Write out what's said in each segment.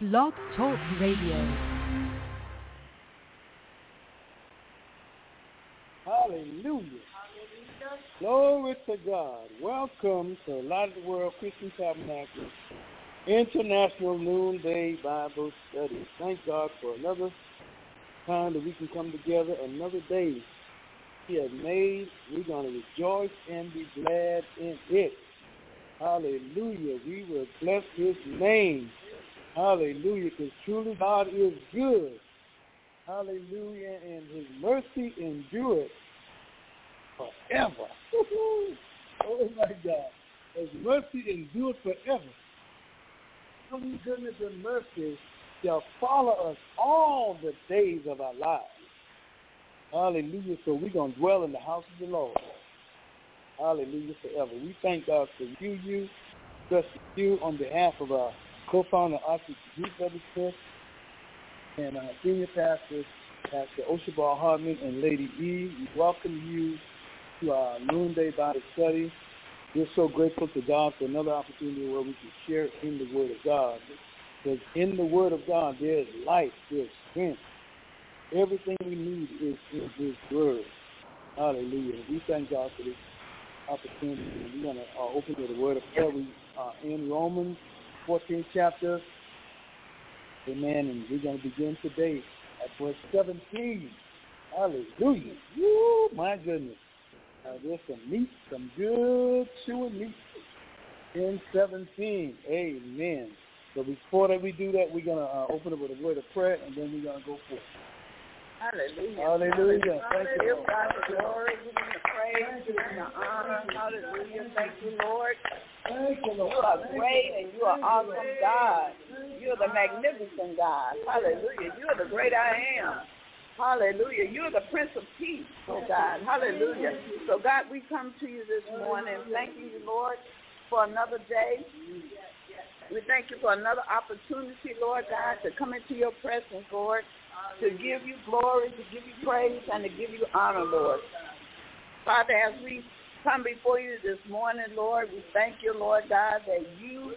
Blog Talk Radio. Hallelujah. Glory to God. Welcome to Light of the World Christian Tabernacle International Noonday Bible Study. Thank God for another time that we can come together, another day He has made. We're going to rejoice and be glad in it. Hallelujah. We will bless His name. Hallelujah. Because truly God is good. Hallelujah. And His mercy endures forever. oh my God. His mercy endures forever. Oh His goodness and mercy shall follow us all the days of our lives. Hallelujah. So we're going to dwell in the house of the Lord. Hallelujah forever. We thank God for you, you, especially you on behalf of our co-founder, Archbishop Ruth Brothers Church, and our senior pastor, Pastor Oshebar Hardman and Lady E. We welcome you to our noonday Bible study. We're so grateful to God for another opportunity where we can share in the Word of God. Because in the Word of God, there's life, there's strength. Everything we need is in His Word. Hallelujah. We thank God for this opportunity. We're going to uh, open with a word of prayer. We are in Romans 14th chapter. Amen. And we're going to begin today at verse 17. Hallelujah. Woo, my goodness. Uh, there's some meat, some good chewing meat in 17. Amen. So before that we do that, we're going to uh, open up with a word of prayer, and then we're going to go forth. Hallelujah. Hallelujah. Thank you, Give Lord. God the glory, give him the praise, give him the honor. Hallelujah. Thank you, Lord. Thank you, You Lord. are great and you are awesome God. You're the magnificent God. Hallelujah. You're the great I am. Hallelujah. You're the Prince of Peace, oh God. Hallelujah. So God, we come to you this morning Thank you, Lord, for another day. We thank you for another opportunity, Lord God, to come into your presence, Lord, to give you glory, to give you praise, and to give you honor, Lord. Father, as we come before you this morning, Lord, we thank you, Lord God, that you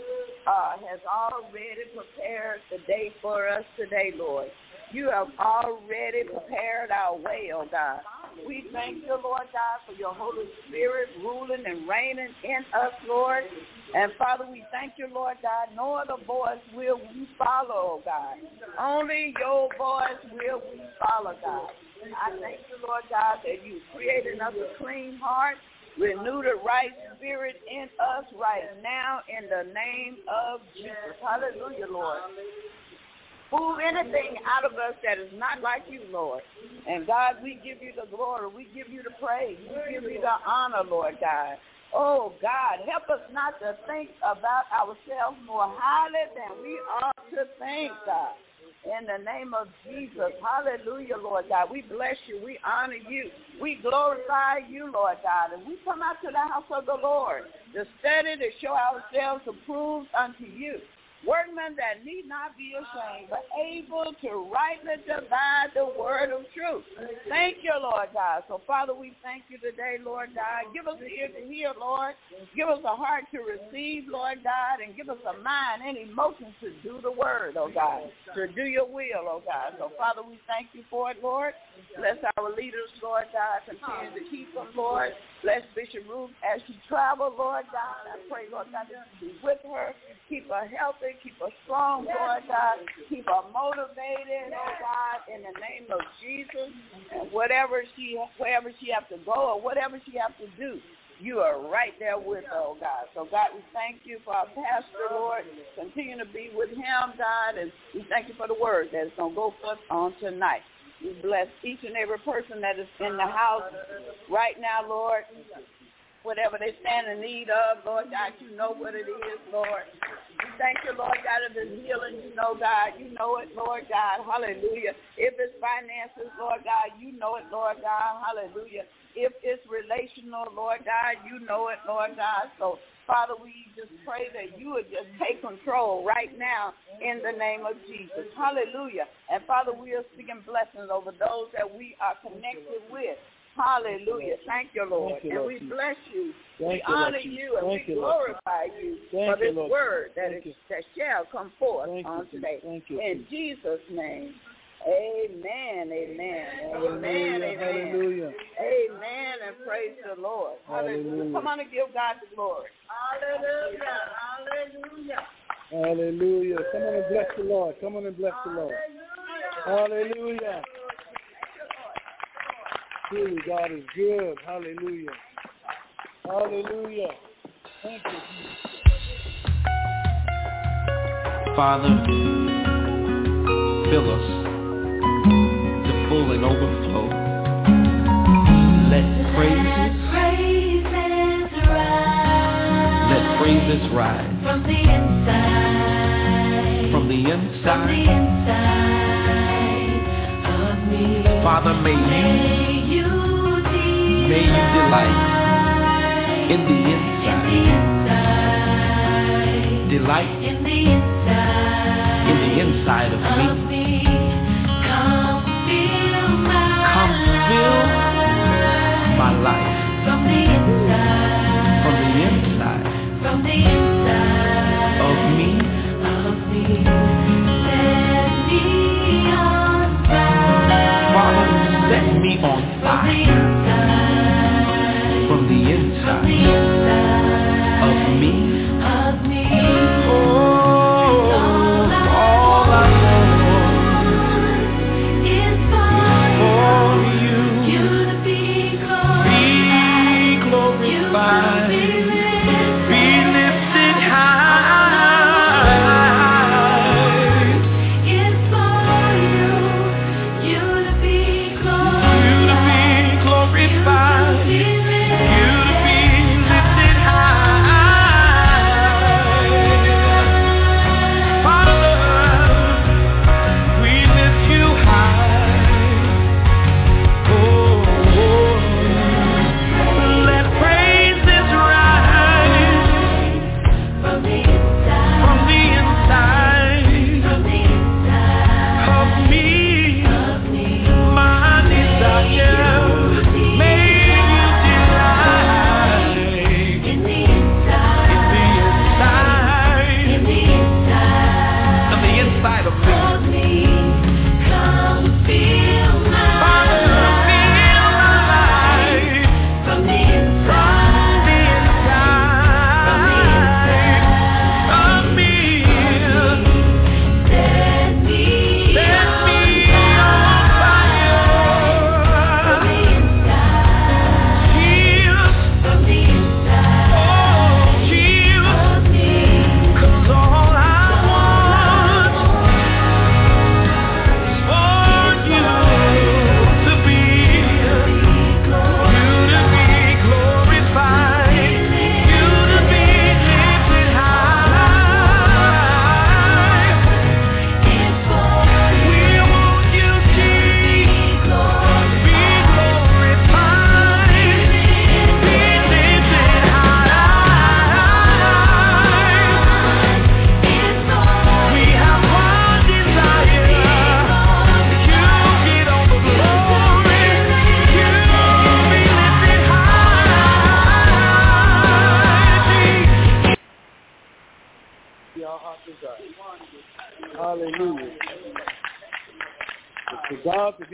uh, has already prepared the day for us today, Lord. You have already prepared our way, oh God. We thank you, Lord God, for your Holy Spirit ruling and reigning in us, Lord. And Father, we thank you, Lord God. No other voice will we follow, oh God. Only your voice will we follow, God. I thank you, Lord God, that you created us a clean heart, renew the right spirit in us right now in the name of Jesus. Hallelujah, Lord. Move anything out of us that is not like you, Lord. And God, we give you the glory. We give you the praise. We give you the honor, Lord God. Oh, God, help us not to think about ourselves more highly than we ought to think, God. In the name of Jesus. Hallelujah, Lord God. We bless you. We honor you. We glorify you, Lord God. And we come out to the house of the Lord to study, to show ourselves approved unto you. Workmen that need not be ashamed, but able to rightly divide the word of truth. Thank you, Lord God. So, Father, we thank you today, Lord God. Give us the ear to hear, Lord. Give us a heart to receive, Lord God, and give us a mind and emotions to do the word, oh God, to do your will, oh God. So, Father, we thank you for it, Lord. Bless our leaders, Lord God. Continue to keep them, Lord. Bless Bishop Ruth as she travels, Lord God. I pray, Lord God, that you be with her. Keep her healthy. Keep her strong, Lord God. Keep her motivated, oh God, in the name of Jesus. And whatever she, wherever she have to go or whatever she have to do, you are right there with her, oh God. So, God, we thank you for our pastor, Lord. Continue to be with him, God. And we thank you for the word that is going to go forth on tonight. We bless each and every person that is in the house right now, Lord. Whatever they stand in need of, Lord God, you know what it is, Lord. We thank you, Lord God, if it's healing, you know, God. You know it, Lord God. Hallelujah. If it's finances, Lord God, you know it, Lord God. Hallelujah. If it's relational, Lord God, you know it, Lord God. So, Father, we just pray that you would just take control right now in the name of Jesus. Hallelujah. And Father, we are speaking blessings over those that we are connected with. Hallelujah. Thank you, Lord. Thank you, and we bless you. Thank we you, honor Jesus. you and Thank we you, Lord glorify you Thank for this Lord word that, is, you. that shall come forth on today. Thank you, In. Jesus' name. Amen. Amen. Amen. Hallelujah. Amen. Hallelujah. Amen. And praise the Lord. Hallelujah. Hallelujah. Come on and give God the glory. Hallelujah. Hallelujah. Hallelujah. Come on and bless the Lord. Come on and bless the Lord. Hallelujah. Truly, God is good. Hallelujah. Hallelujah. Thank you. Father, fill us to full and overflow. Let praises, rise. let praises rise From the inside, from the inside. from the inside. of me. Father, may you, May you may you delight in the inside. in the inside, Delight in the inside, in the inside of of me. me. Life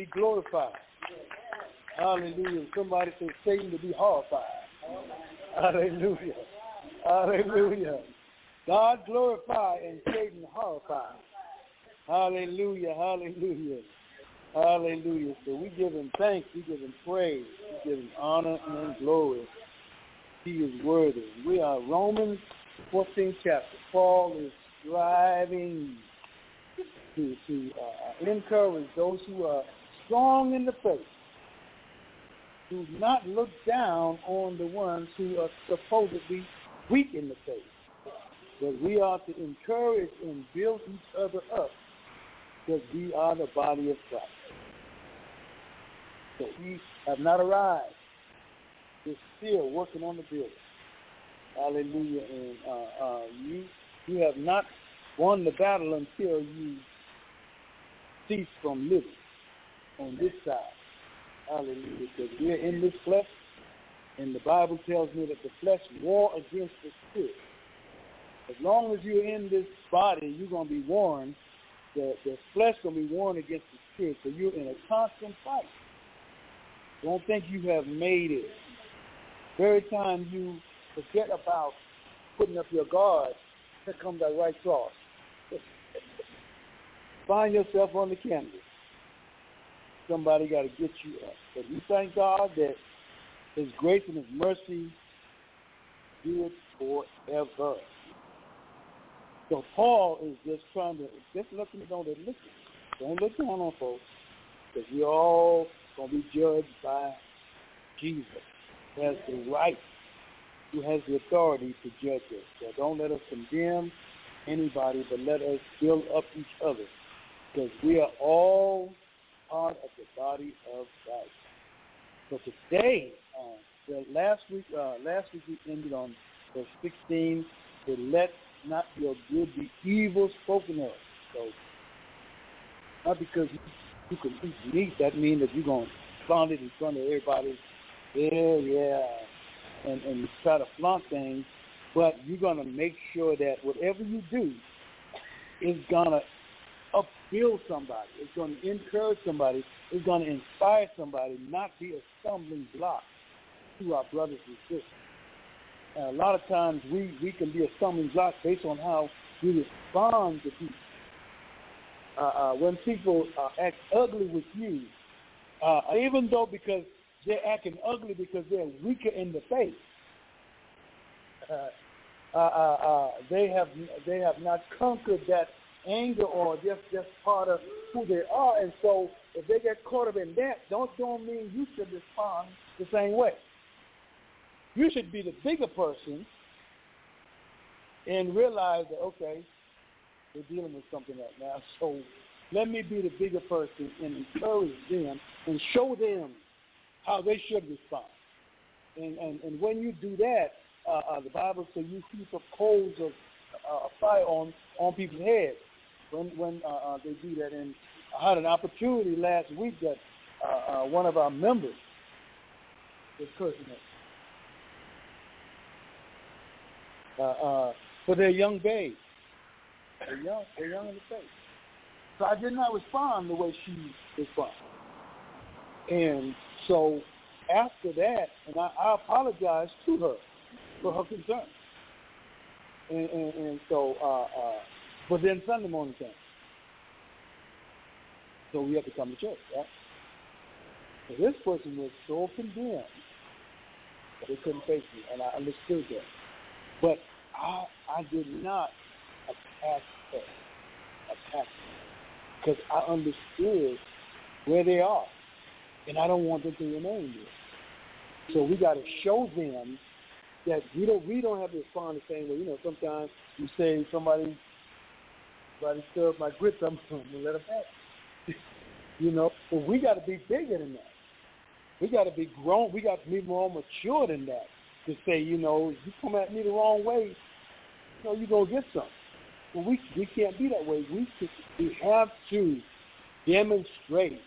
be glorified. Hallelujah. Somebody says Satan to be horrified. Hallelujah. Hallelujah. God glorified and Satan horrified. Hallelujah. Hallelujah. Hallelujah. So we give him thanks. We give him praise. We give him honor and glory. He is worthy. We are Romans 14th chapter. Paul is striving to, to uh, encourage those who are strong in the faith do not look down on the ones who are supposedly weak in the faith. But we are to encourage and build each other up because we are the body of Christ. So we have not arrived. We're still working on the building. Hallelujah. And uh, uh, you you have not won the battle until you cease from living on this side. Hallelujah. Because we're in this flesh, and the Bible tells me that the flesh war against the spirit. As long as you're in this body, you're going to be warned. The, the flesh going to be warned against the spirit. So you're in a constant fight. Don't think you have made it. Very time you forget about putting up your guard, here comes that right cross. Find yourself on the canvas. Somebody got to get you up. But we thank God that His grace and His mercy do it forever. So Paul is just trying to just look at don't listen. Don't look down on folks because we're all gonna be judged by Jesus. Who has the right, who has the authority to judge us. So don't let us condemn anybody, but let us build up each other because we are all part of the body of Christ. So today, uh, the last week, uh, last week we ended on verse 16. To let not your good be evil spoken of. So, not because you, you can eat meat, that means that you're to flaunt it in front of everybody. Yeah, yeah, and and try to flaunt things, but you're to make sure that whatever you do is going to upbuild somebody. It's going to encourage somebody. It's going to inspire somebody, not be a stumbling block to our brothers and sisters. And a lot of times we, we can be a stumbling block based on how we respond to people. Uh, uh, when people uh, act ugly with you, uh, even though because they're acting ugly because they're weaker in the faith, uh, uh, uh, they have they have not conquered that anger or just just part of who they are, and so if they get caught up in that, don't don't mean you should respond the same way. You should be the bigger person and realize that, okay, we're dealing with something right now. So let me be the bigger person and encourage them and show them how they should respond. And, and, and when you do that, uh, uh, the Bible says you heap up coals of uh, fire on, on people's heads when, when uh, uh, they do that. And I had an opportunity last week that uh, uh, one of our members was cursing us. uh, uh, for their young babe. They're young, they're young in the faith. So I did not respond the way she responded. And so after that, and I, I apologized to her for her concern. And, and, and so, uh, uh, but then Sunday morning came. So we had to come to church, right? So this person was so condemned that they couldn't face me, and I understood that. But I I did not attack her, attack her, because I understood where they are, and I don't want them to remain there. So we got to show them that we don't we don't have to respond the same way. You know, sometimes you say somebody somebody stirred my grits, I'm gonna let them have. You know, but we got to be bigger than that. We got to be grown. We got to be more mature than that to say, you know, you come at me the wrong way, you know, you're going to get something. But we, we can't be that way. We, we have to demonstrate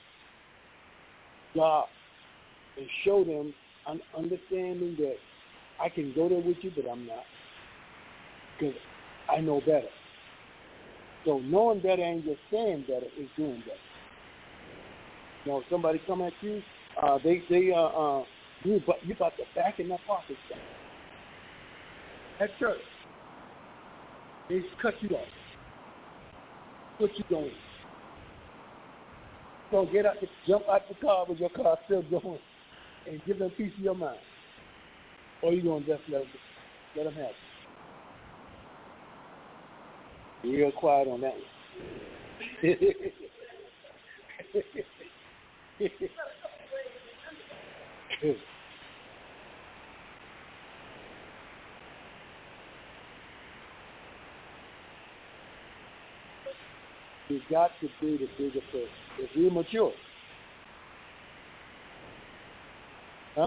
God and show them an understanding that I can go there with you, but I'm not. Because I know better. So knowing better ain't just saying better, it's doing better. You know, if somebody come at you, uh, they, they, uh, uh, you but you got the back in pocket stuff. At church, they cut you off. What you going? So get out, the, jump out the car with your car still going, and give them peace of your mind, or you gonna just let them, let them have it. Real quiet on that one. We got to be the bigger person. If we're mature. Huh?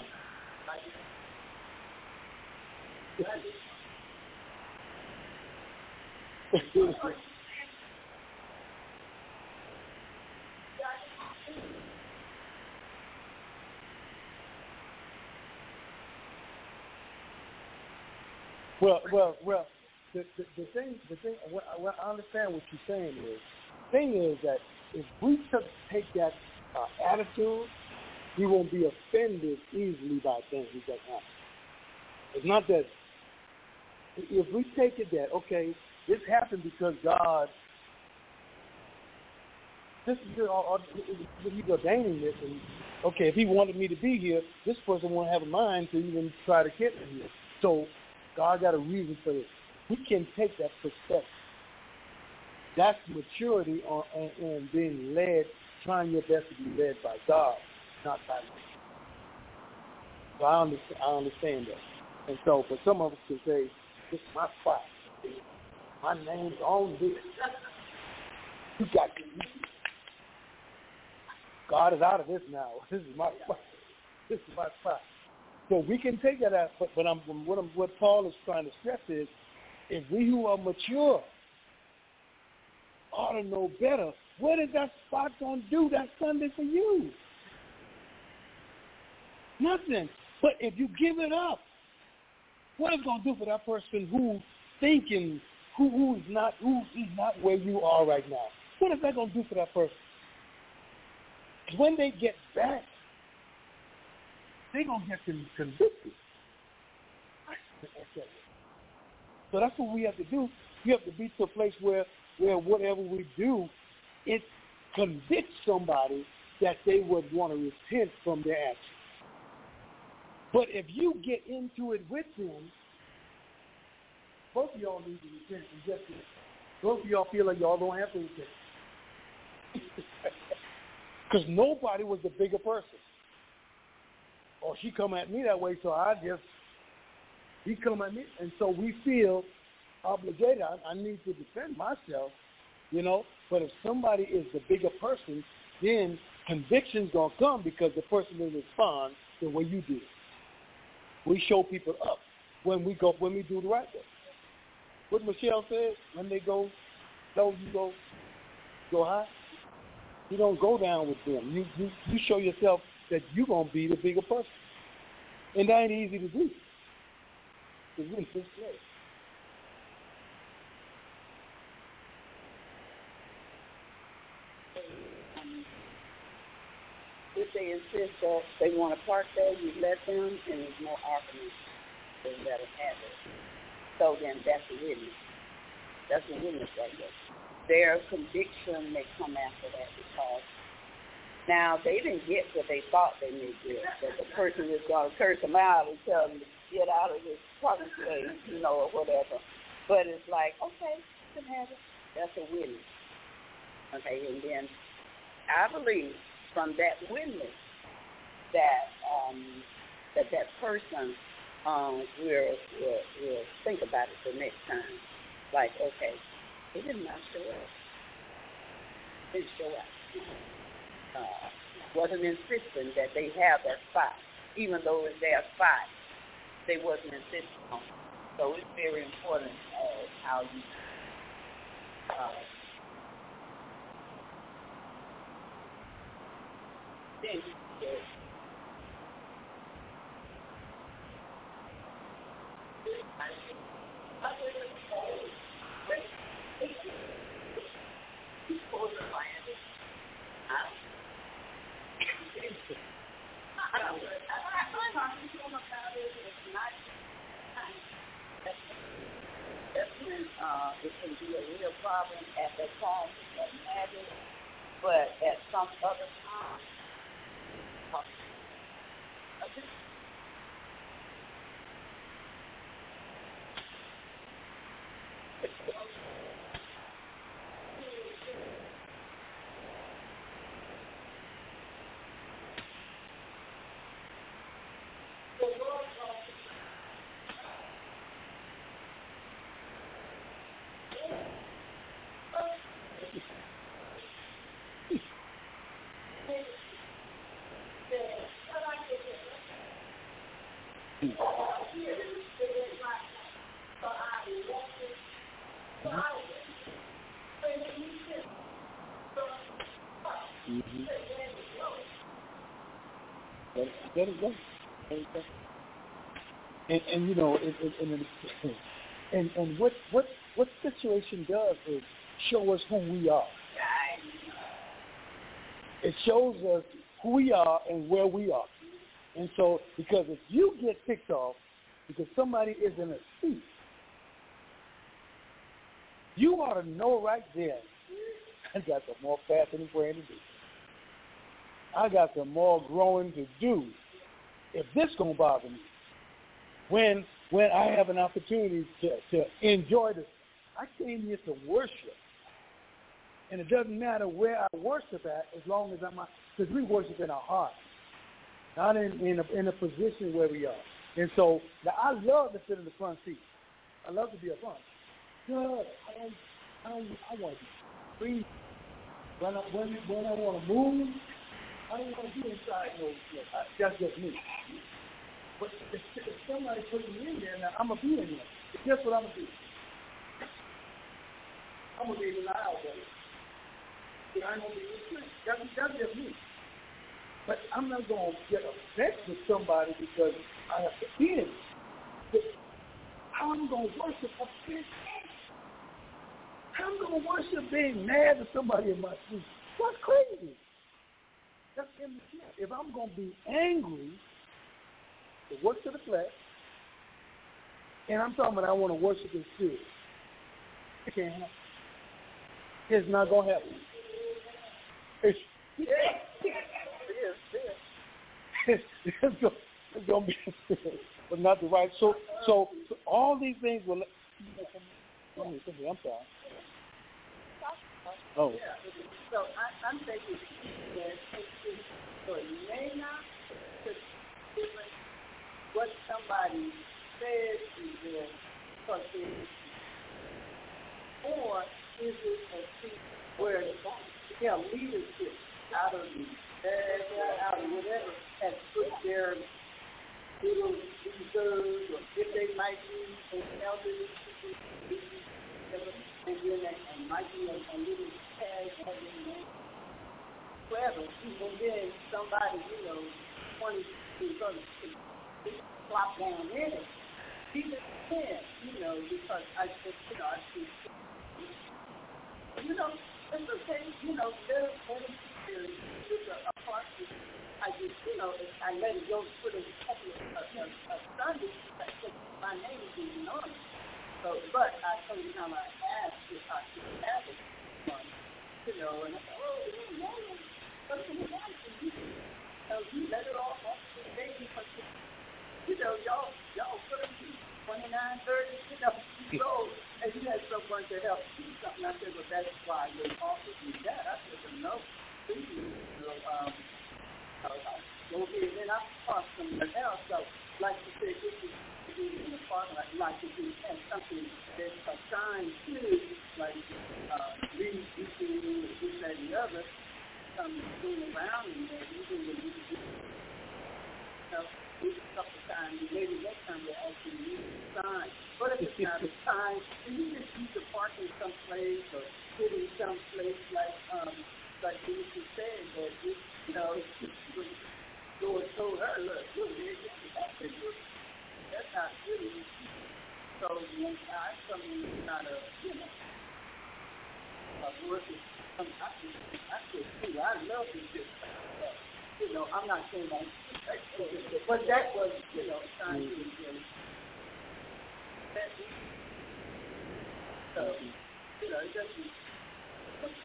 well, well, well. The, the, the thing, the thing. What, what I understand what you're saying is, thing is that if we took, take that uh, attitude, we won't be offended easily by things that happen. It's not that if we take it that okay, this happened because God, this is He's ordaining this, and okay, if He wanted me to be here, this person won't have a mind to even try to get me here. So God got a reason for this. We can take that perspective. That's maturity on, and, and being led, trying your best to be led by God, not by me. So I understand, I understand that. And so for some of us to say, this is my spot. My name's on this. You got to God is out of this now. This is my spot. This is my spot. So we can take that out, but, but I'm, what, I'm, what Paul is trying to stress is, if we who are mature ought to know better, what is that spot going to do that Sunday for you? Nothing. But if you give it up, what is going to do for that person who's thinking, who who's not who is not where you are right now? What is that to do for that person? When they get back, they're to get convicted. So that's what we have to do. You have to be to a place where, where whatever we do, it convicts somebody that they would want to repent from their actions. But if you get into it with them, both of y'all need to repent and just both of y'all feel like y'all don't have to repent. Because nobody was the bigger person. Or she come at me that way, so I just he come at me, and so we feel obligated. I, I need to defend myself, you know. But if somebody is the bigger person, then conviction's gonna come because the person will respond the way you do. We show people up when we go when we do the right thing. What Michelle said, when they go low, you go go high. You don't go down with them. You you, you show yourself that you're gonna be the bigger person, and that ain't easy to do. It's really this place. if they insist that they want to park there, you let them, and there's no argument. They let them have it. So then that's a witness. That's a witness right there. Their conviction may come after that because now they didn't get what they thought they may get. That the person was going to curse them out and tell them to get out of this parking space, you know, or whatever. But it's like, okay, you can have it. That's a witness. Okay, and then I believe from that witness that um, that that person um, will, will will think about it the next time. Like, okay, he did not show up. Didn't show up. Uh, wasn't insisting that they have that spot, even though it's their spot. They wasn't insisting on. So it's very important uh, how you uh, Thank you. Uh, it can be a real problem at that time, that matter, but at some other time, Mm-hmm. It and, and you know, and, and, and, and what what what situation does is show us who we are. It shows us who we are and where we are. And so, because if you get picked off because somebody is in a seat, you ought to know right there, I got some more fasting and to do. I got some more growing to do if this gonna bother me. When when I have an opportunity to, to enjoy this, I came here to worship. And it doesn't matter where I worship at as long as I'm because we worship in our heart. Not in in a, in a position where we are. And so now I love to sit in the front seat. I love to be up front. Good. I don't I don't I want to be free. When I when when I want to move, I don't want to be inside no. I, that's just me. But if, if somebody put me in there, now I'm gonna be in there. Guess what I'm gonna do? I'm gonna be in the aisle, buddy. See, I ain't gonna be in the. That's that's just me. But I'm not gonna get upset with somebody because I have to be in it. But how I'm gonna worship upset? How I'm gonna worship being mad at somebody in my seat? That's crazy. That's immature. If I'm gonna be angry, the works of the flesh, and I'm talking about I want to worship in spirit, it can't happen. It's not gonna happen. It's, it's, it's, gonna, be, but not the right. So, so, so all these things will. I'm sorry. Oh. So I, different what somebody says to them because or is it a seat where know leadership out of the uh, whatever has put their little reserves or if they might be an elderly and then and might be a, a little tag whatever. And then somebody, you know, twenty is gonna flop down in it. He just can, you know, because I just you know, I see you know, it's okay, you know, let it you know, I let it go put a couple of uh, uh, uh, my name is even but I told you how I asked if I could have it, you know, and I said, oh, no, no, what's in the life? And you, you let it all off the because, you know, y'all, y'all put them 29, 30, you know, years old, and you had someone to help do something. I said, well, that's why they offered me that. I said, well, no, know, um, uh, go ahead, then. So, like you said, this is in the like, like if have something that's assigned to, like, uh, read, teaching, this, that, and the other, something doing around what you do. So, couple times, maybe next time we'll actually use the sign. But if it's not you just parking someplace or sit in someplace like, um, like you said, that, you, you know, Lord told her, look, look, that's not really. So when I something not a you know a work is I could I could see I love to do you know, I'm not saying that but that was, you know, trying to really so, you know, it doesn't what's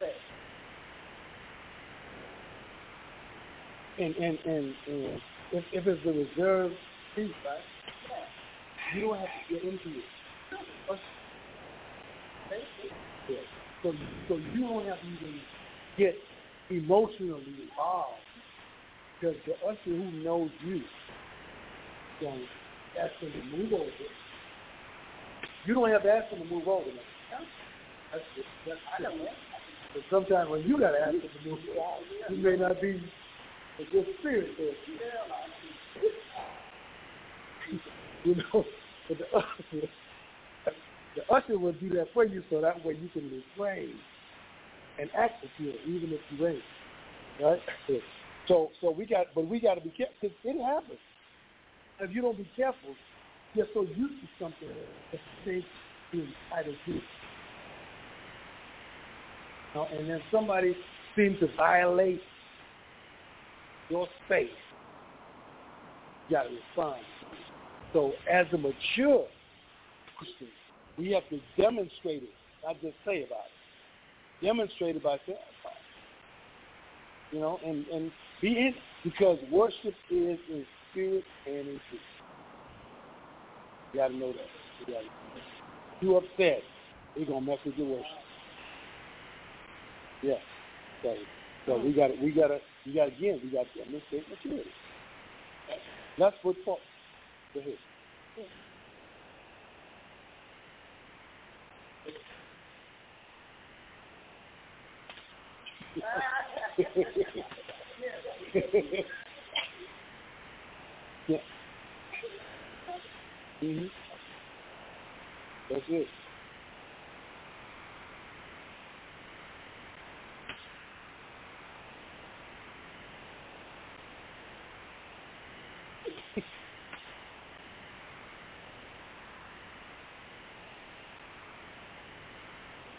And and and, and if if it's the reserve piece, right? You don't have to get into it. Yeah. So, so you don't have to even get emotionally involved because the usher who knows you to ask them to move over. You don't have to ask them to move over. That's, that's, I don't know. Sometimes when you got to ask them to move over, you may not be a good spirit there. You know, but the usher, the usher will do that for you so that way you can refrain and act with you even if you ain't. Right? So so we got but we got to be careful because it happens. If you don't be careful, You're so used to something that you think you're entitled to. You and then somebody seems to violate your space. You got to respond. So as a mature Christian, we have to demonstrate it, not just say about it. Demonstrate it by saying. You know, and, and be in, it. because worship is in spirit and in truth. You got to know that. You got to you upset, you're gonna mess with your worship. Yeah. So, so we got to, we got to, we got again, we got to demonstrate maturity. That's what Paul. Go ahead. yeah. Mhm. That's it.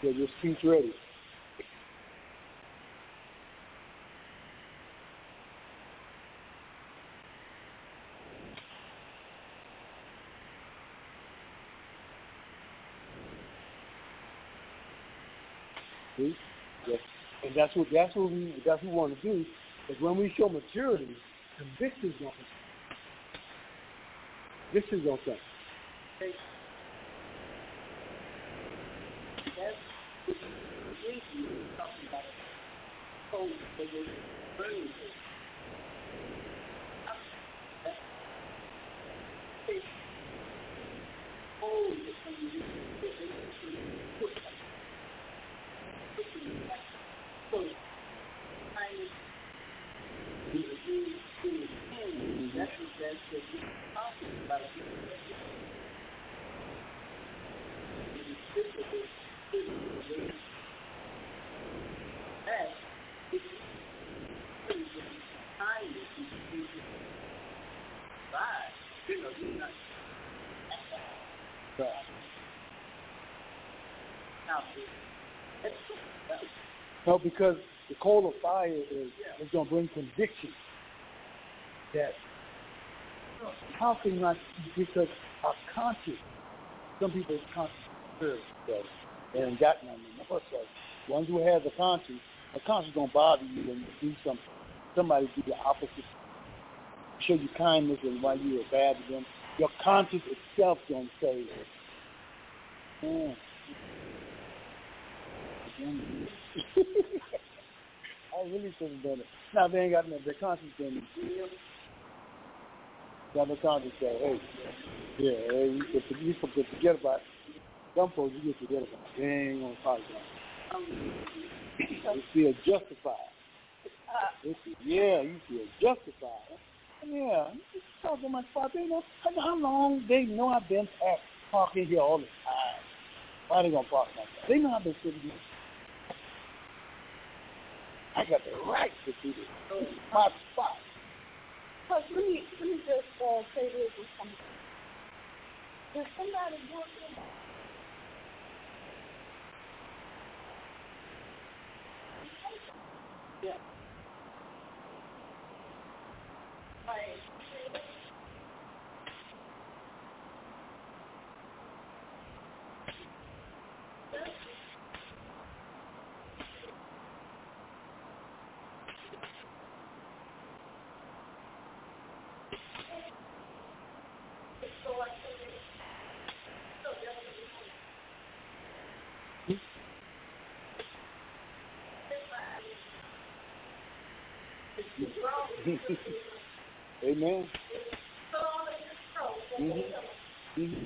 Yeah, just keep ready. See? Yeah. And that's what that's what we that's what we want to do. Is when we show maturity, conviction's gonna conviction's gonna come. talking about coal that was burning. Coal that was burning. So, I was doing that's that's what we're talking about. Thank you. No, because the coal of fire is, is going to bring conviction. That how can not because our conscience, some people's conscience is that they ain't got none anymore. Ones who have the conscience, a conscience gonna bother you when you do something. Somebody do the opposite, show you kindness, and while you are bad to them, your conscience itself gonna say, "Man, I really should have done it. Now they ain't got no their conscience it. Got no conscience say, hey, yeah, hey, you you can forget about it. Some folks you can forget about it. They ain't gonna apologize. You feel justified. Feel, yeah, you feel justified. Yeah, you talk to my spot. They know how long they know I've been at parking here all the time. Why they gonna park my car? They know I've been sitting here. I got the right to do this. This my spot. Cause let me let me just uh, say this. Does somebody want Yeah. Right. Amen. Mhm. Mhm.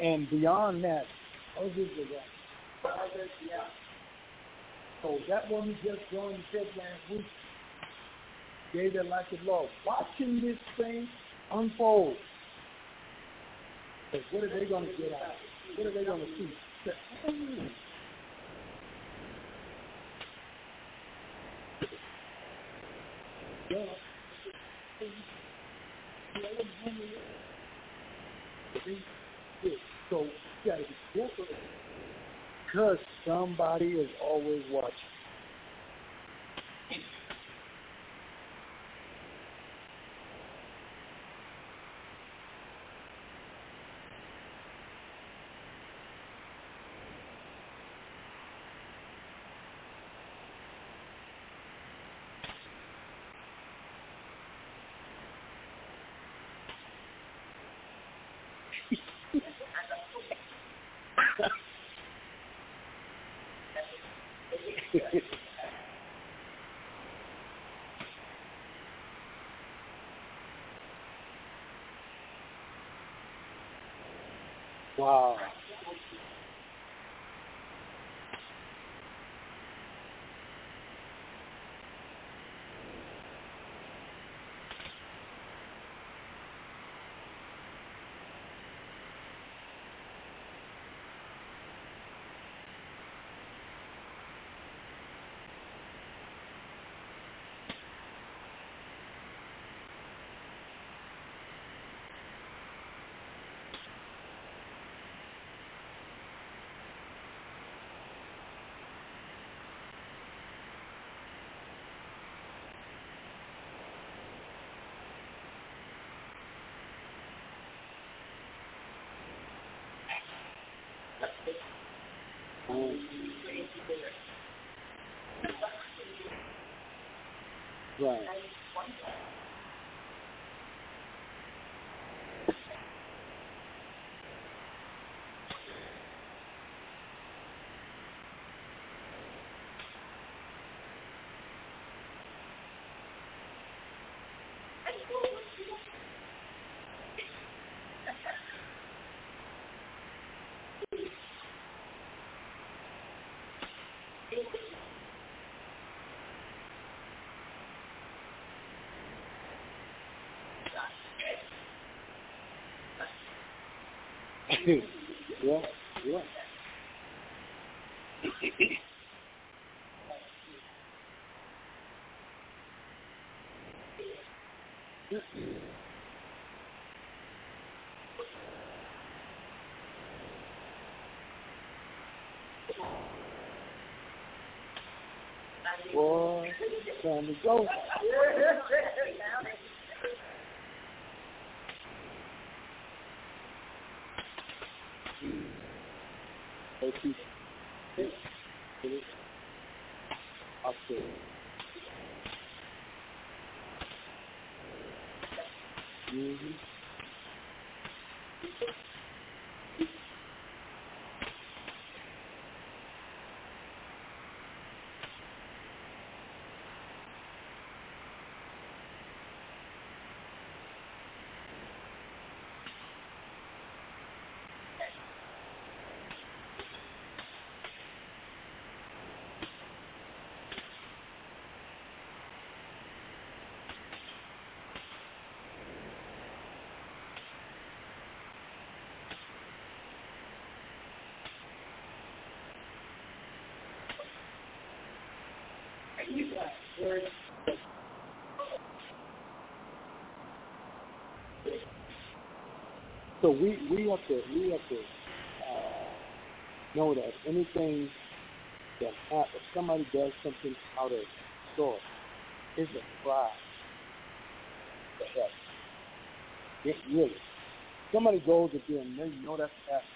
And beyond that, others are that. So that just joined the church last week gave their life to the Lord. Watching this thing unfold. What are they going to get out? What are they going to see? Say, "Oh, So careful because somebody is always watching. Wow. Right. Yeah, yeah. Boy, time to go. It. Mm-hmm. So we we have to we have to uh, know that anything that hap- if somebody does something out of store, it's a cry for help. It really. Somebody goes to them, they know that's pastor.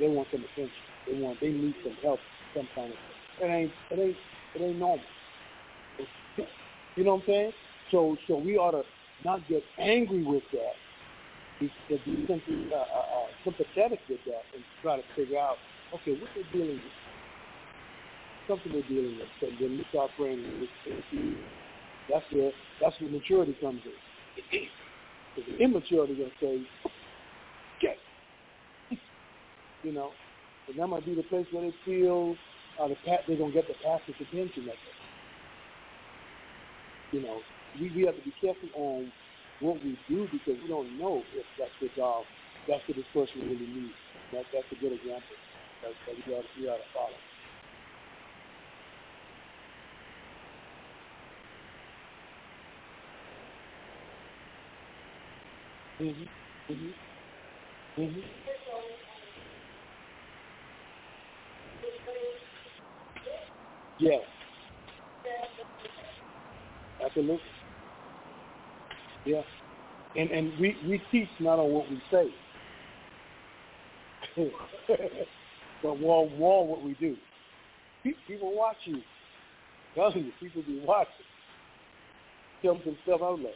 They want some attention. They want they need some help some kind of it ain't it ain't it ain't normal. You know what I'm saying? So so we ought to not get angry with that. Be, be uh, uh, uh, sympathetic with that and try to figure out, okay, what they're dealing with. Something they're dealing with. So then we start praying. That's where that's where maturity comes in. Because the immaturity gonna say, get, you know, and that might be the place where they feel are the pat They don't get the pastor's attention at that. You know, we, we have to be careful on what we do because we don't know if that's the job that's what this person really needs. That that's a good example that, that we ought to we ought to follow. Mm-hmm. Mm-hmm. Mm-hmm. Yes. Absolutely. Yeah. And and we, we teach not on what we say. but more more what we do. People watch you. Telling you, people be watching. Tell them some stuff out like,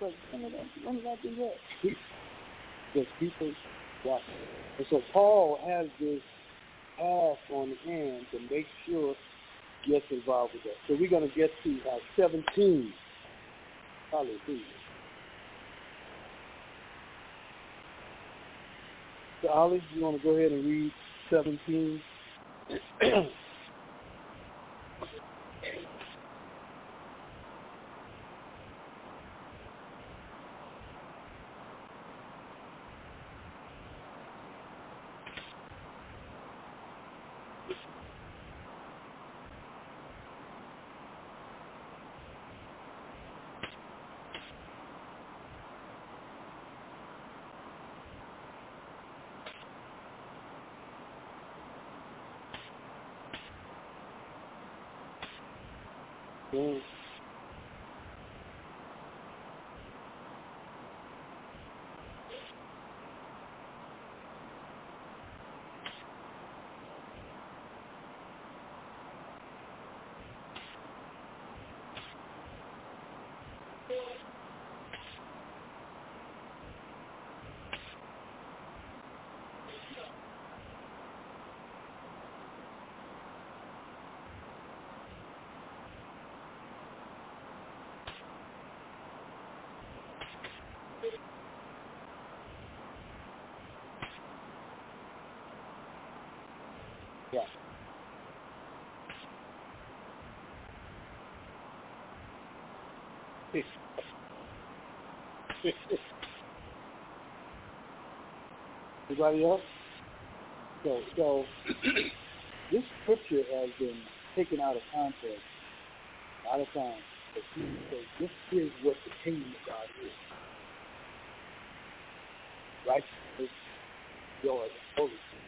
but when did I, when did I do that? Because people watch. And so Paul has this task on hand to make sure gets involved with that. So we're going to get to uh, 17. Hallelujah. So Ali, you want to go ahead and read 17? Yeah. Anybody else? So, so this scripture has been taken out of context a lot of times. But Jesus says this is what the kingdom of God is. Righteousness, joy, holiness.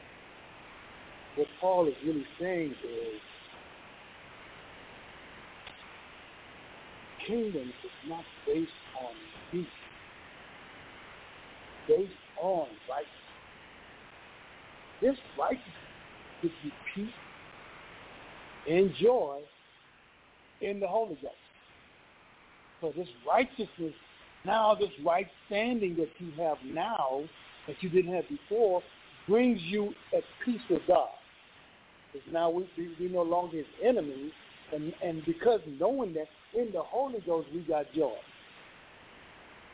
What Paul is really saying is kingdom is not based on peace, based on righteousness. This righteousness gives you peace and joy in the Holy Ghost. So this righteousness, now this right standing that you have now, that you didn't have before, brings you at peace with God. Because now we, we, we no longer his enemies, and, and because knowing that in the Holy Ghost we got joy.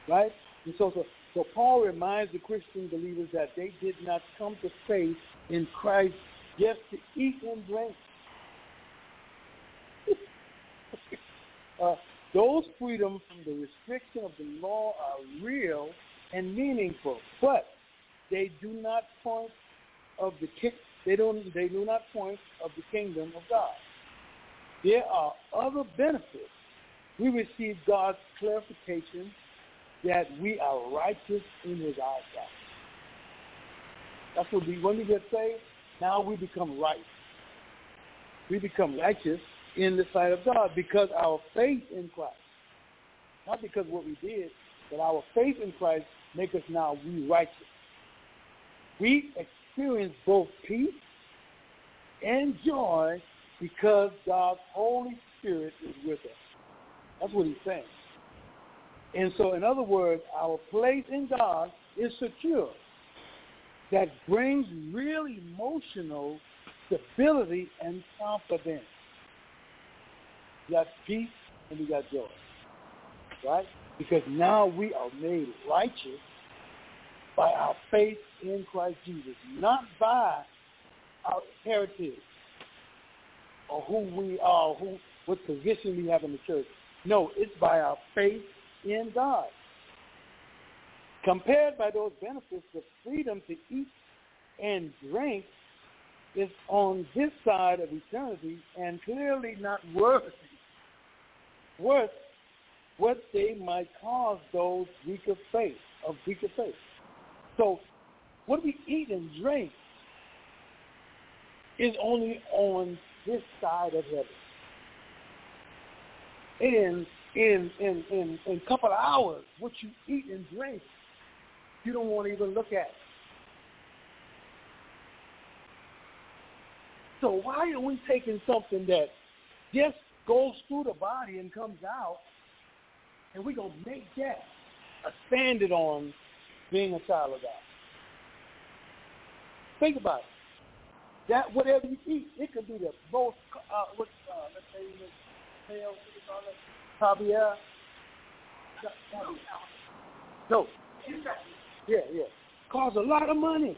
Right? And so, so, so Paul reminds the Christian believers that they did not come to faith in Christ just to eat and drink. uh, those freedoms from the restriction of the law are real and meaningful, but they do not point of the they don't they do not point of the kingdom of God. There are other benefits. We receive God's clarification that we are righteous in His eyesight. That's what we when we get saved. Now we become right. We become righteous in the sight of God because our faith in Christ, not because what we did, but our faith in Christ make us now we righteous. We experience both peace and joy because God's Holy Spirit is with us. That's what he's saying. And so, in other words, our place in God is secure. That brings real emotional stability and confidence. We got peace and we got joy. Right? Because now we are made righteous by our faith in Christ Jesus, not by our heritage or who we are, who what position we have in the church. No, it's by our faith in God. Compared by those benefits, the freedom to eat and drink is on this side of eternity and clearly not worth worth what they might cause those weaker faith. of weaker faith. So what we eat and drink is only on this side of heaven. In in in in in a couple of hours, what you eat and drink, you don't want to even look at. So why are we taking something that just goes through the body and comes out, and we're gonna make that a standard on being a child of God? Think about it. That whatever you eat, it could be the most uh, what uh, let's say tail, you? Caviar. No. Yeah, yeah. Costs a lot of money.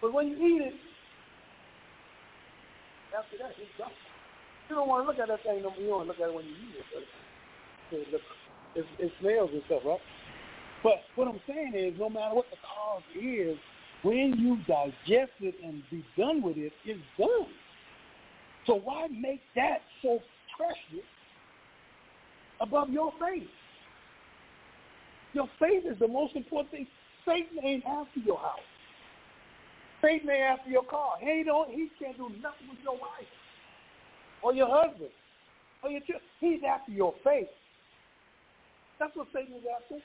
But when you eat it, after that, it's gone. You don't want to look at that thing no more. You want to look at it when you eat it, it, it smells and stuff, right? But what I'm saying is, no matter what the cause is, when you digest it and be done with it, it's done. So why make that so precious above your faith? Your faith is the most important thing. Satan ain't after your house. Satan ain't after your car. He don't. He can't do nothing with your wife or your husband or your children. He's after your faith. That's what Satan is after.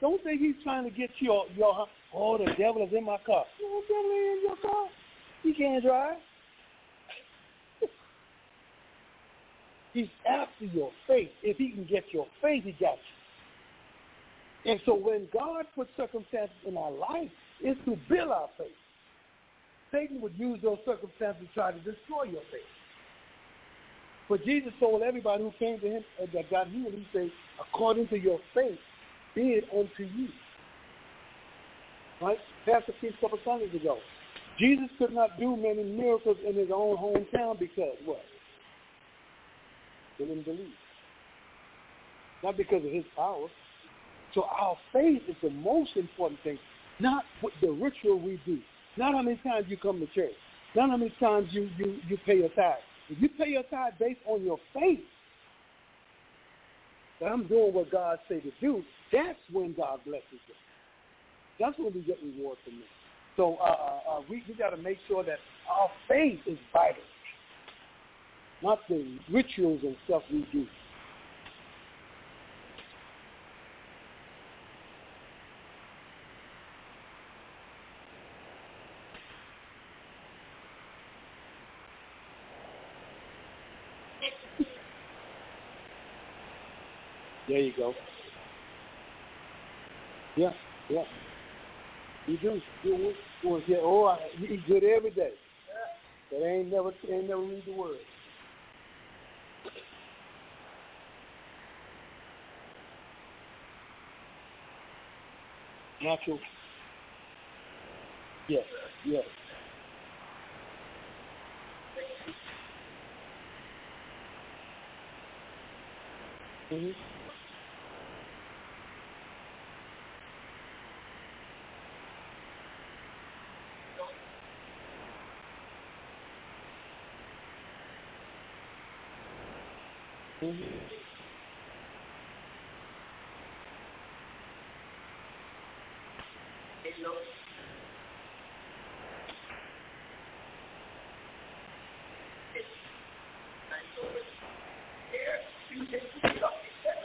Don't think he's trying to get your your oh the devil is in my car. No devil ain't in your car. He can't drive. he's after your faith. If he can get your faith, he got you. And so when God puts circumstances in our life, it's to build our faith. Satan would use those circumstances to try to destroy your faith. But Jesus told everybody who came to him that got healed, he said, according to your faith, be it unto you. Right? Pastor preached a couple Sundays ago. Jesus could not do many miracles in his own hometown because what? They didn't believe. Not because of his power. So our faith is the most important thing, not what the ritual we do. Not how many times you come to church. Not how many times you, you, you pay your tithe. If you pay your tithe based on your faith, that I'm doing what God say to do, that's when God blesses you. That's when we get reward from it. So uh, uh, uh, we, we got to make sure that our faith is vital, not the rituals and stuff we do. There you go. Yeah, yeah. You do. You to say, oh, I eat good every day. But I ain't never, ain't never read the word. Natural. Yes, yes. Mm-hmm.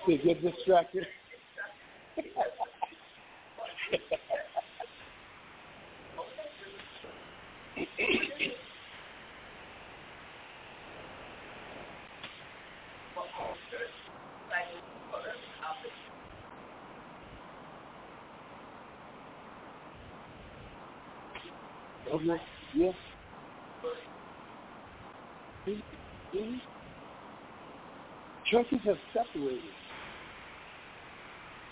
To get distracted. Okay. Yeah. Mm-hmm. Churches have separated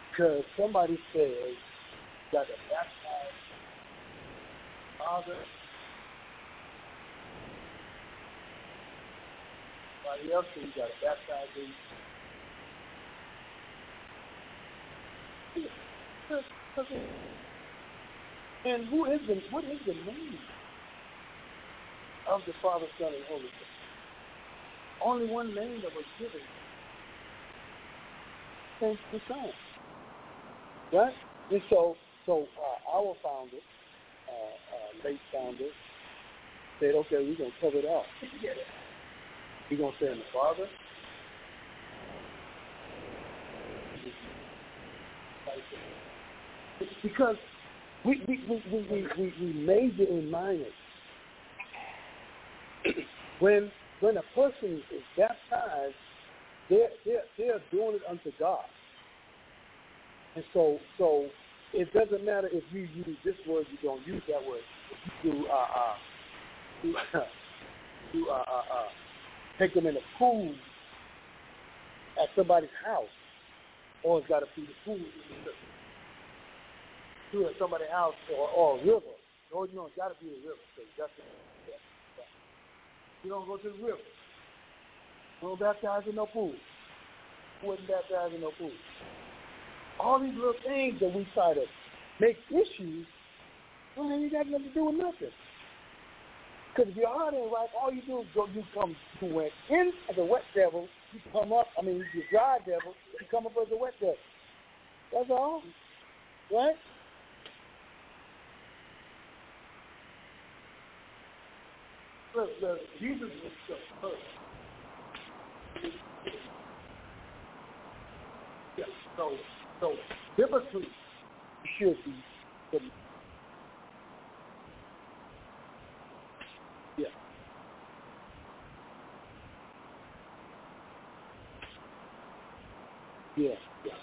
because somebody says that the baptized father, somebody else says you got to baptize him. And who is the what is the name of the Father, Son, and Holy Spirit? Only one name that was given. Thanks the Son. Right? And so, so uh, our founder, uh, uh, late founder, said, okay, we're going to cover it up. We're going to say in the Father, because we we we we we, we, we major in minors. when when a person is baptized, they're they're they're doing it unto God. And so so it doesn't matter if you use this word, you don't use that word. If you do uh uh do, do uh, uh uh take them in a pool at somebody's house, or it's got to be the pool to at somebody's house or, or a river. No, you it's got to be a river. So. You don't go to the river. Don't baptize in no pool. Wouldn't baptize in no pool. All these little things that we try to make issues, well, ain't got nothing to do with nothing. Because if your heart ain't right, all you do is go, you come to went in as a wet devil, you come up, I mean, you dry devil, you come up as a wet devil. That's all. Right? Look, look, Jesus was the first. Yeah, so, so biblically, should be yeah. Yeah, yeah.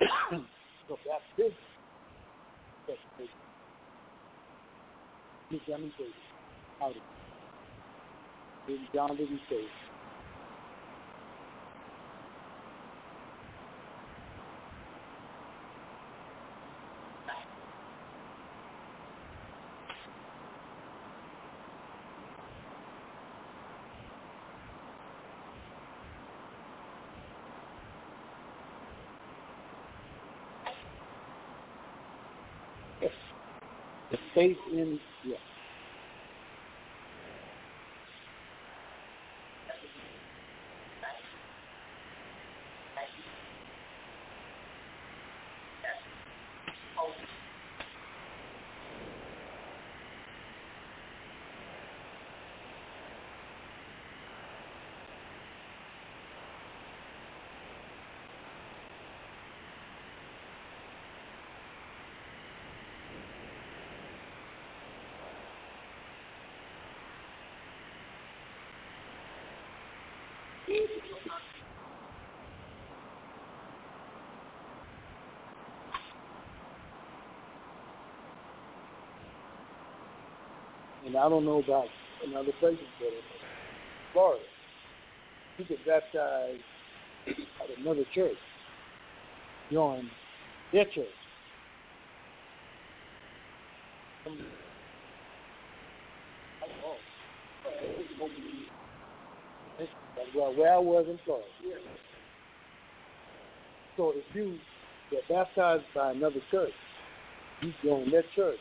so that's big. That's big. Me say how to. John didn't say. Yes. The faith in yeah. And I don't know about in other places, but in Florida, you get baptized at another church, join their church. Well, where I was in Florida. So if you get baptized by another church, you join their church,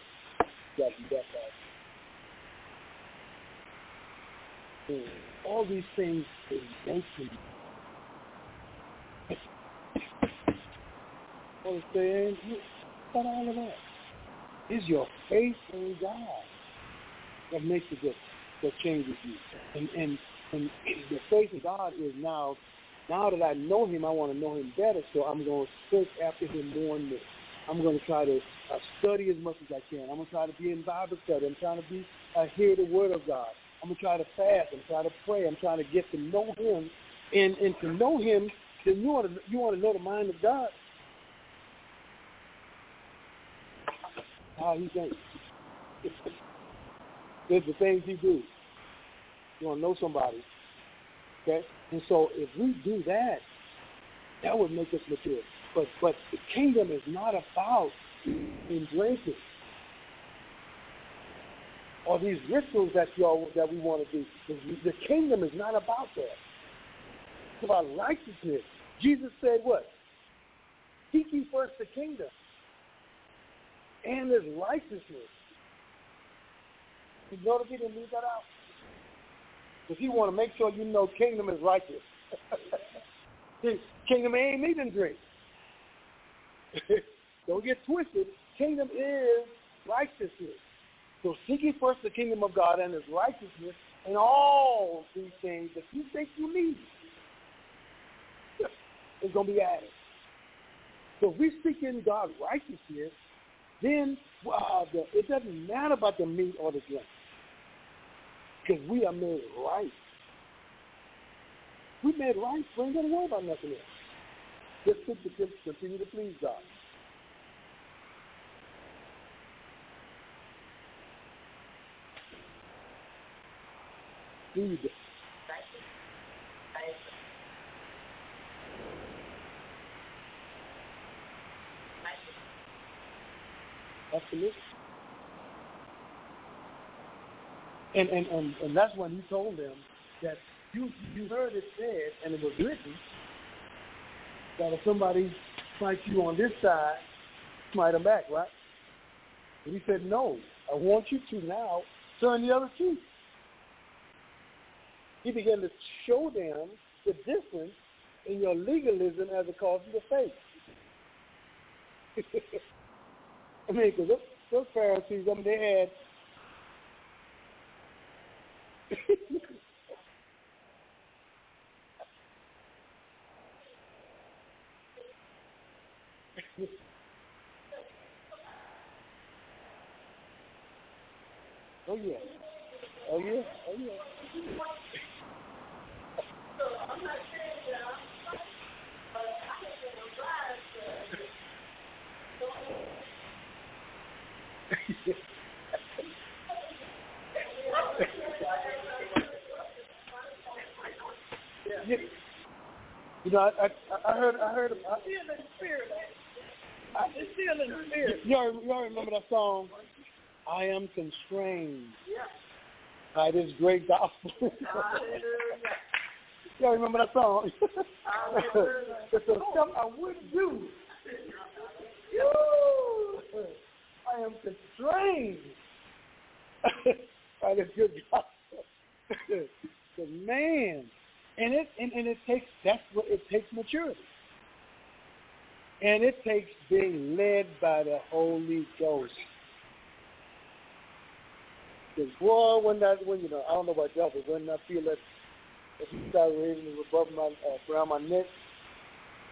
you got to be baptized. All these things is making what I'm saying, what all of that? Is your faith in God that makes a difference, that changes you. And and and the faith in God is now now that I know him, I want to know him better, so I'm going to search after him more and more. I'm going to try to uh, study as much as I can. I'm going to try to be in Bible study. I'm trying to be uh, hear the word of God. I'm to try to fast. I'm trying to pray. I'm trying to get to know him. And, and to know him, then you want to, you want to know the mind of God. How he thinks. There's the things he do. You want to know somebody. Okay? And so if we do that, that would make us mature. But but the kingdom is not about embracing or these rituals that y'all that we want to do. The, kingdom is not about that. It's about righteousness. Jesus said what? Seek ye first the kingdom and his righteousness. You notice he didn't leave that out? Because he want to make sure you know kingdom is righteous. Kingdom ain't and drink. Don't get twisted. Kingdom is righteousness. So seek ye first the kingdom of God and his righteousness, and all these things that you think you need is going to be added. So if we seek in God's righteousness, then uh, the, it doesn't matter about the meat or the drink because we are made right. We made right. We ain't got to worry about nothing else. Just to continue to please God. Feed. Absolutely. And, and, and, and that's when he told them that you you heard it said and it was written that if somebody smites you on this side, smite them back, right? And he said, No, I want you to now turn the other cheek. He began to show them the difference in your legalism as a cause of the faith. I mean, because those, those Pharisees, I mean, they had Oh yeah. Oh yeah. Oh yeah. You know, I, I I heard I heard I, still in the spirit. It's still in the spirit. y'all y'all remember that song? I am constrained by this great gospel. y'all remember that song? it's the stuff I wouldn't do. I am constrained by this good gospel. the man, and it and, and it takes that's what it takes maturity, and it takes being led by the Holy Ghost. Because boy, when that when you know I don't know about y'all, but when I feel that that you start raising it above my uh, around my neck,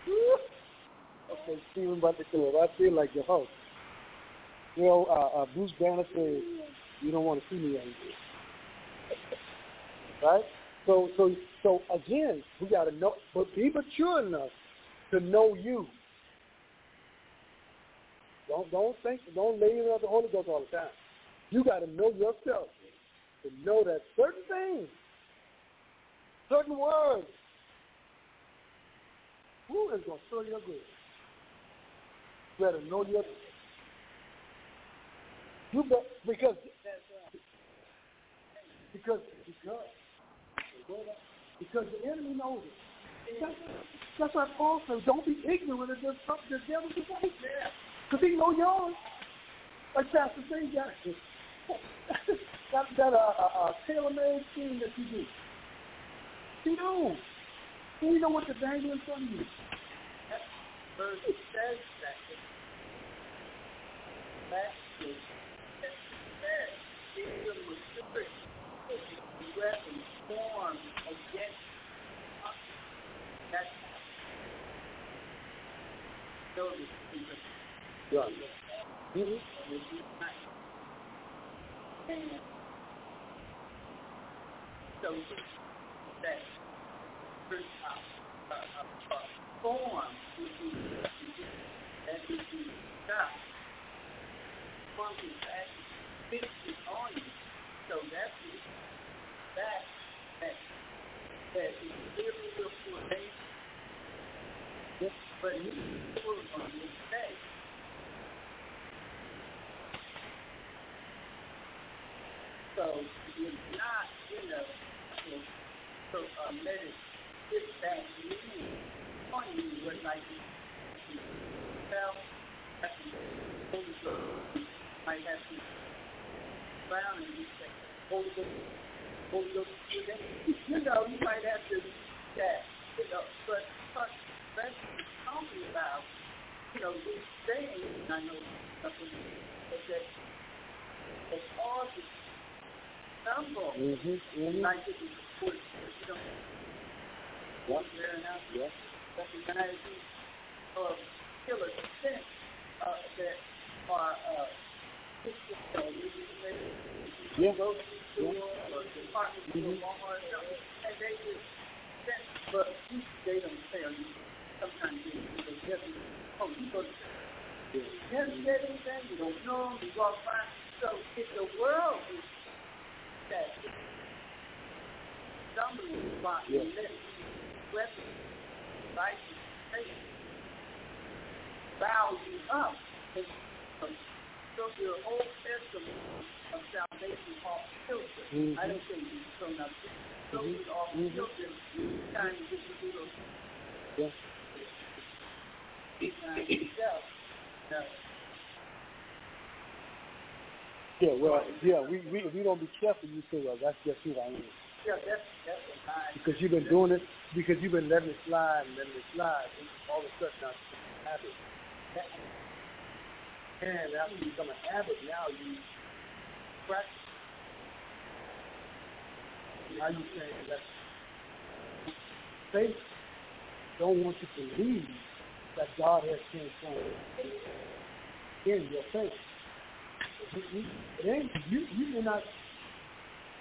okay, Stephen about to kill it. I feel like your host. You know, uh, uh, Bruce Banner said, "You don't want to see me angry." right? So, so, so again, we got to know, but be mature enough to know you. Don't, don't think, don't lay in the Holy Ghost all the time. You got to know yourself to know that certain things, certain words, who is going to fill your good? Better know your. You bet because because because because the enemy knows it. That's, that's why Paul says, don't be ignorant of the stuff the devil's like. Because he know yours. Like Pastor say, got that, that uh, uh, uh, tailor-made thing that you do. He knows. He know what to dangle in front of you. Verse says that. That is that says kingdom was spirit weapon formed against us. That's so the Right. and so that uh, uh, form that God. Form is actually fixed on you. So that's that that that is the formation. But he was on this day. So it's not, you know, so uh, let it sit back in on you what like well, might have to frown and you say, hold it, hold it, you know, you might have to that, you know, but part that talking about, you know, these things, I know something that that that causes stumble, Mm-hmm. Mm-hmm. like it is you Yep. there and out, Yep. recognize these uh, killer sin that are uh, Yeah. go to the store or department store, Mhm. Walmart, and they just send, but they don't tell you. Sometimes they, just, oh, you go to you never said anything, you don't know, you walk by. So if the world is that stumbling block Yeah. let these weapons, devices, faith, bow you up so your whole system of salvation off kilter. Mhm. I don't say you thrown up. Mhm. it off Mhm. kilter. Trying to get you those Yeah. yourself. Now, Yeah, well, yeah, we, we if we don't be careful, you say, well, that's just who I am. Yeah, that's that's. Because you've been doing it, because you've been letting it slide and letting it slide, and all of a sudden now it's a habit. And after you become a habit, now you practice. Now you saying that faith don't want you to believe that God has transformed in your faith. It ain't you. You may not.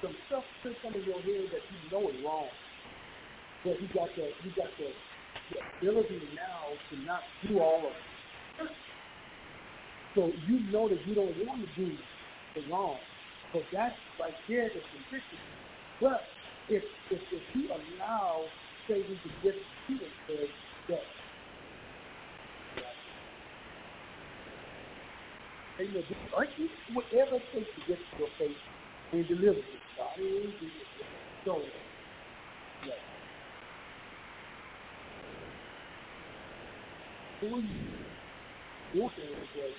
Some stuff could come in your head that you know is wrong, but you got the you got the, the ability now to not do all of it. So you know that you don't want to do the wrong. So that's right there the conviction. But if if if you allow Satan to get to you and say that you whatever it takes to get to your faith and deliver it. So yeah. Who you? Walking in the way.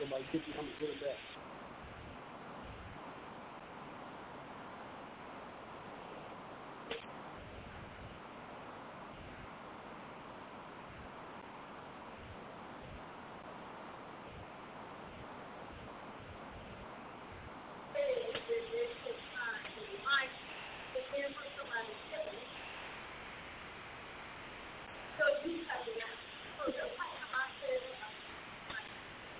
Somebody get you, I'm gonna put it back.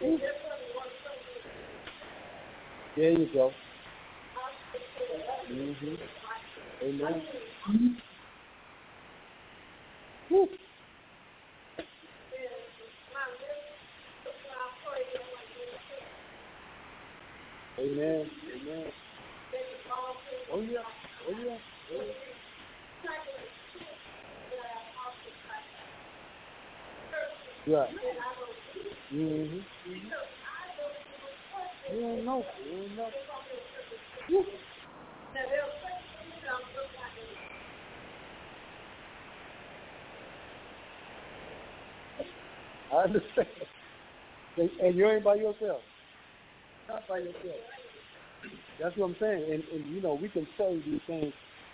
There you go. Mm-hmm. Amen. Amen. Amen. Oh yeah. Oh yeah. Oh yeah. Right. Mm-hmm. You don't know. You don't know. Woo. I understand. And, you ain't by yourself. Not by yourself. That's what I'm saying. And, and you know, we can say these things,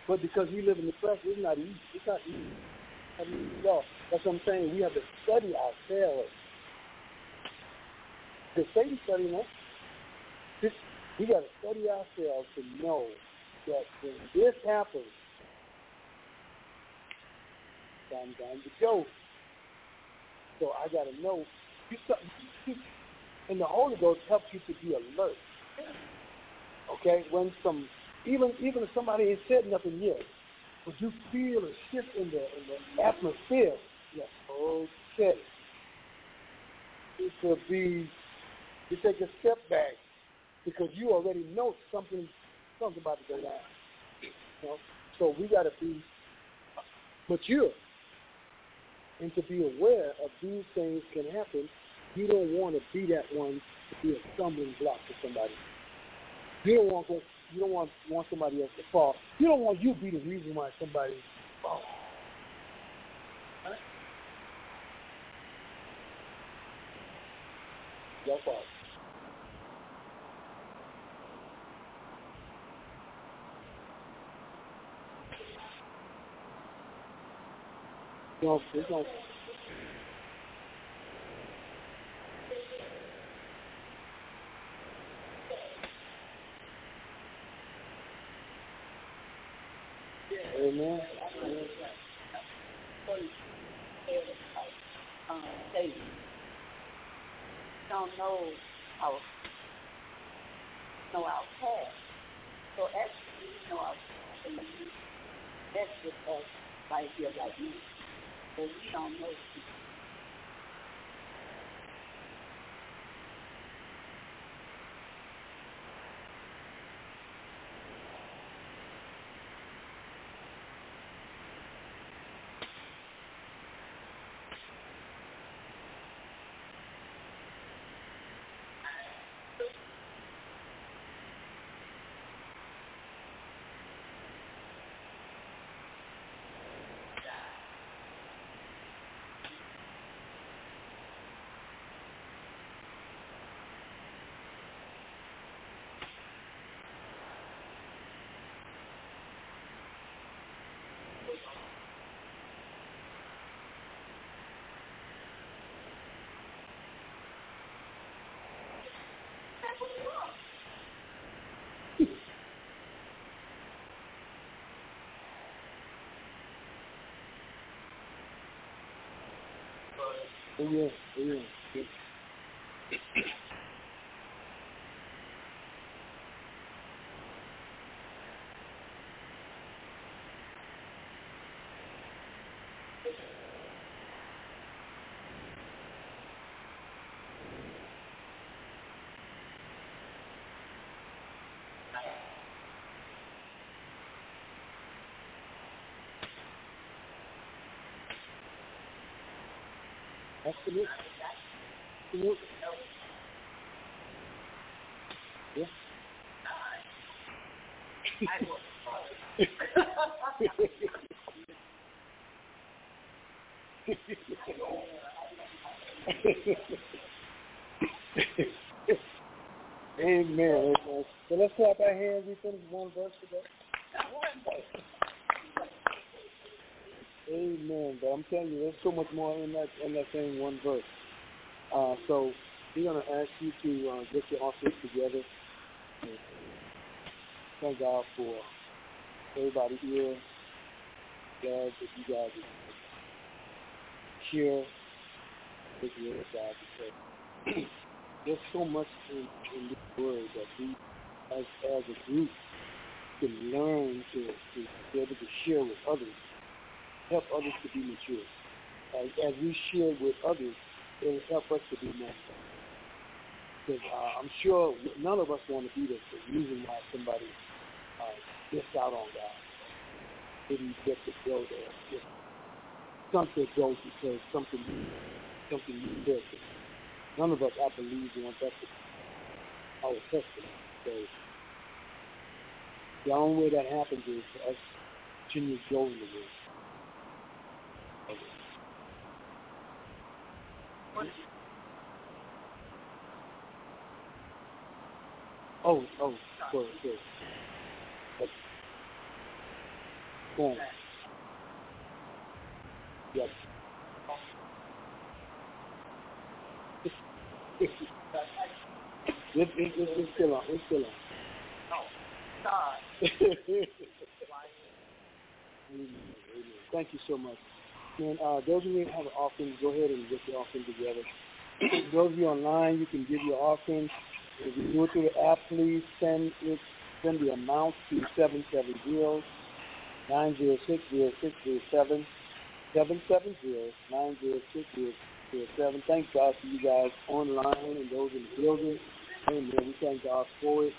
but because we live in the flesh, it's not easy. It's not easy. I mean, no, that's what I'm saying. We have to study ourselves. Because Satan studying us. This, we got to study ourselves to know that when this happens, time time to go. So I got to know. You, start- and the Holy Ghost helps you to be alert. Okay, when some even even if somebody ain't said nothing yet, but you feel a shift in the in the atmosphere. Yeah, okay. It could be you take a step back because you already know something something's about to go down. You know? So we got to be mature and to be aware of these things can happen. You don't want to be that one to be a stumbling block to somebody. You don't want you don't want want somebody else to fall. You don't want you to be the reason why somebody falls. Right? Your fault. No, there's no. Amen. Um, don't know our know our past. So actually, we know our. That's just us right here, like me. But we don't know. Amen. Amen. Amen. Amen. So let's clap our hands. We finish one verse today. Amen. But I'm telling you, there's so much more in that in that same one verse. Uh, so we're gonna ask you to uh, get your offerings together. Thank God for everybody here. Glad that you guys share with the other side because there's so much in, in this word that we, as as a group, can learn to, to be able to share with others help others to be mature. As, as we share with others, it will help us to be more. Because uh, I'm sure none of us want to be the, reason why somebody uh, missed out on God. Didn't get to go there. Just something goes because something something you did. None of us, I believe, want that to our testimony. So the only way that happens is for us continue to go in the word. Oh, oh, good, good. Yep. it, it, it, it's still on. It's still on. Amen. Amen. Thank you so much. And uh, those of you who have an offering, go ahead and get your offering together. those of you online, you can give your offering. If you do it through the app, please send it, send the amount to 770 906 0607 770 906 Thank God for you guys online and those in the building. Amen. We thank God for it.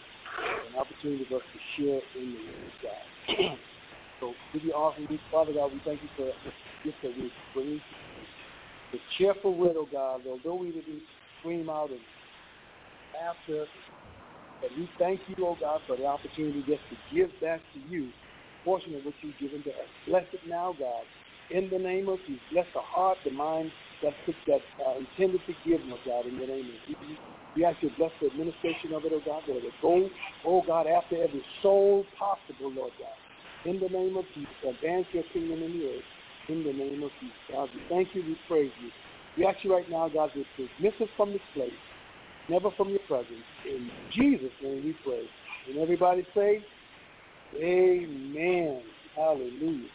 an opportunity for us to share in the Word of God. so, give you offering, Father God, we thank you for that we bring. The cheerful widow, God, although we didn't scream out and after, but we thank you, oh God, for the opportunity just to give back to you a portion of what you've given to us. Bless it now, God, in the name of Jesus. Bless the heart, the mind, that's that uh, intended to give, oh God, in the name of Jesus. We ask you to bless the administration of it, oh God, that it go, oh God, after every soul possible, Lord God. In the name of Jesus, advance your kingdom in the earth. In the name of Jesus. God, we thank you, we praise you. We ask you right now, God, to dismiss us from this place, never from your presence. In Jesus' name we pray. And everybody say, Amen. Hallelujah.